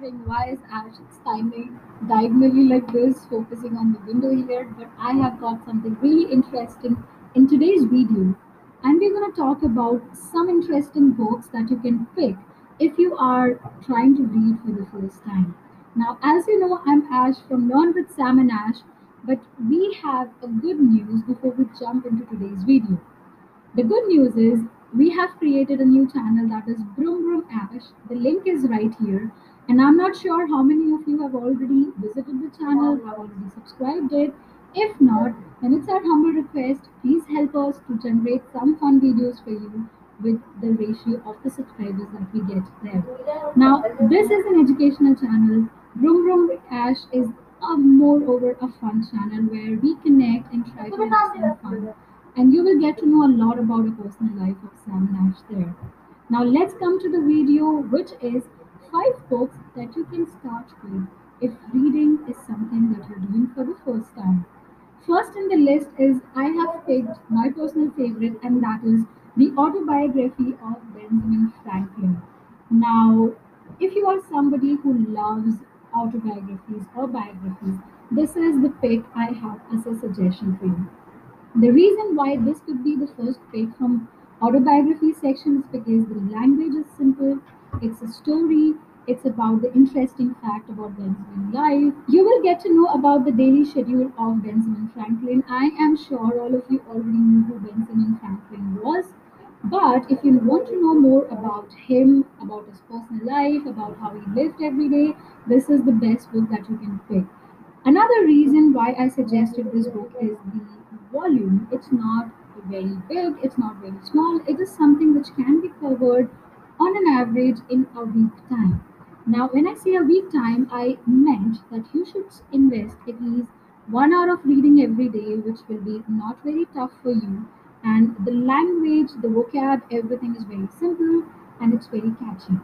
wondering why is Ash timing diagonally like this, focusing on the window here, but I have got something really interesting in today's video. And we're going to talk about some interesting books that you can pick if you are trying to read for the first time. Now, as you know, I'm Ash from Learn with Sam and Ash, but we have a good news before we jump into today's video. The good news is we have created a new channel that is Broom Broom Ash. The link is right here. And I'm not sure how many of you have already visited the channel, have already subscribed it. If not, then it's our humble request. Please help us to generate some fun videos for you with the ratio of the subscribers that we get there. Now, this is an educational channel. Brum Brum Ash is a moreover a fun channel where we connect and try to have some fun and you will get to know a lot about the personal life of Sam Nash there. Now let's come to the video which is five books that you can start with if reading is something that you're doing for the first time. First in the list is I have picked my personal favorite and that is the autobiography of Benjamin Franklin. Now, if you are somebody who loves autobiographies or biographies, this is the pick I have as a suggestion for you. The reason why this could be the first pick from autobiography section is because the language is simple, it's a story, it's about the interesting fact about Benjamin's life. You will get to know about the daily schedule of Benjamin Franklin. I am sure all of you already knew who Benjamin Franklin was. But if you want to know more about him, about his personal life, about how he lived every day, this is the best book that you can pick. Another reason why I suggested this book is the volume. It's not very big, it's not very small. It is something which can be covered on an average in a week time. Now, when I say a week time, I meant that you should invest at least one hour of reading every day, which will be not very tough for you. And the language, the vocab, everything is very simple and it's very catchy.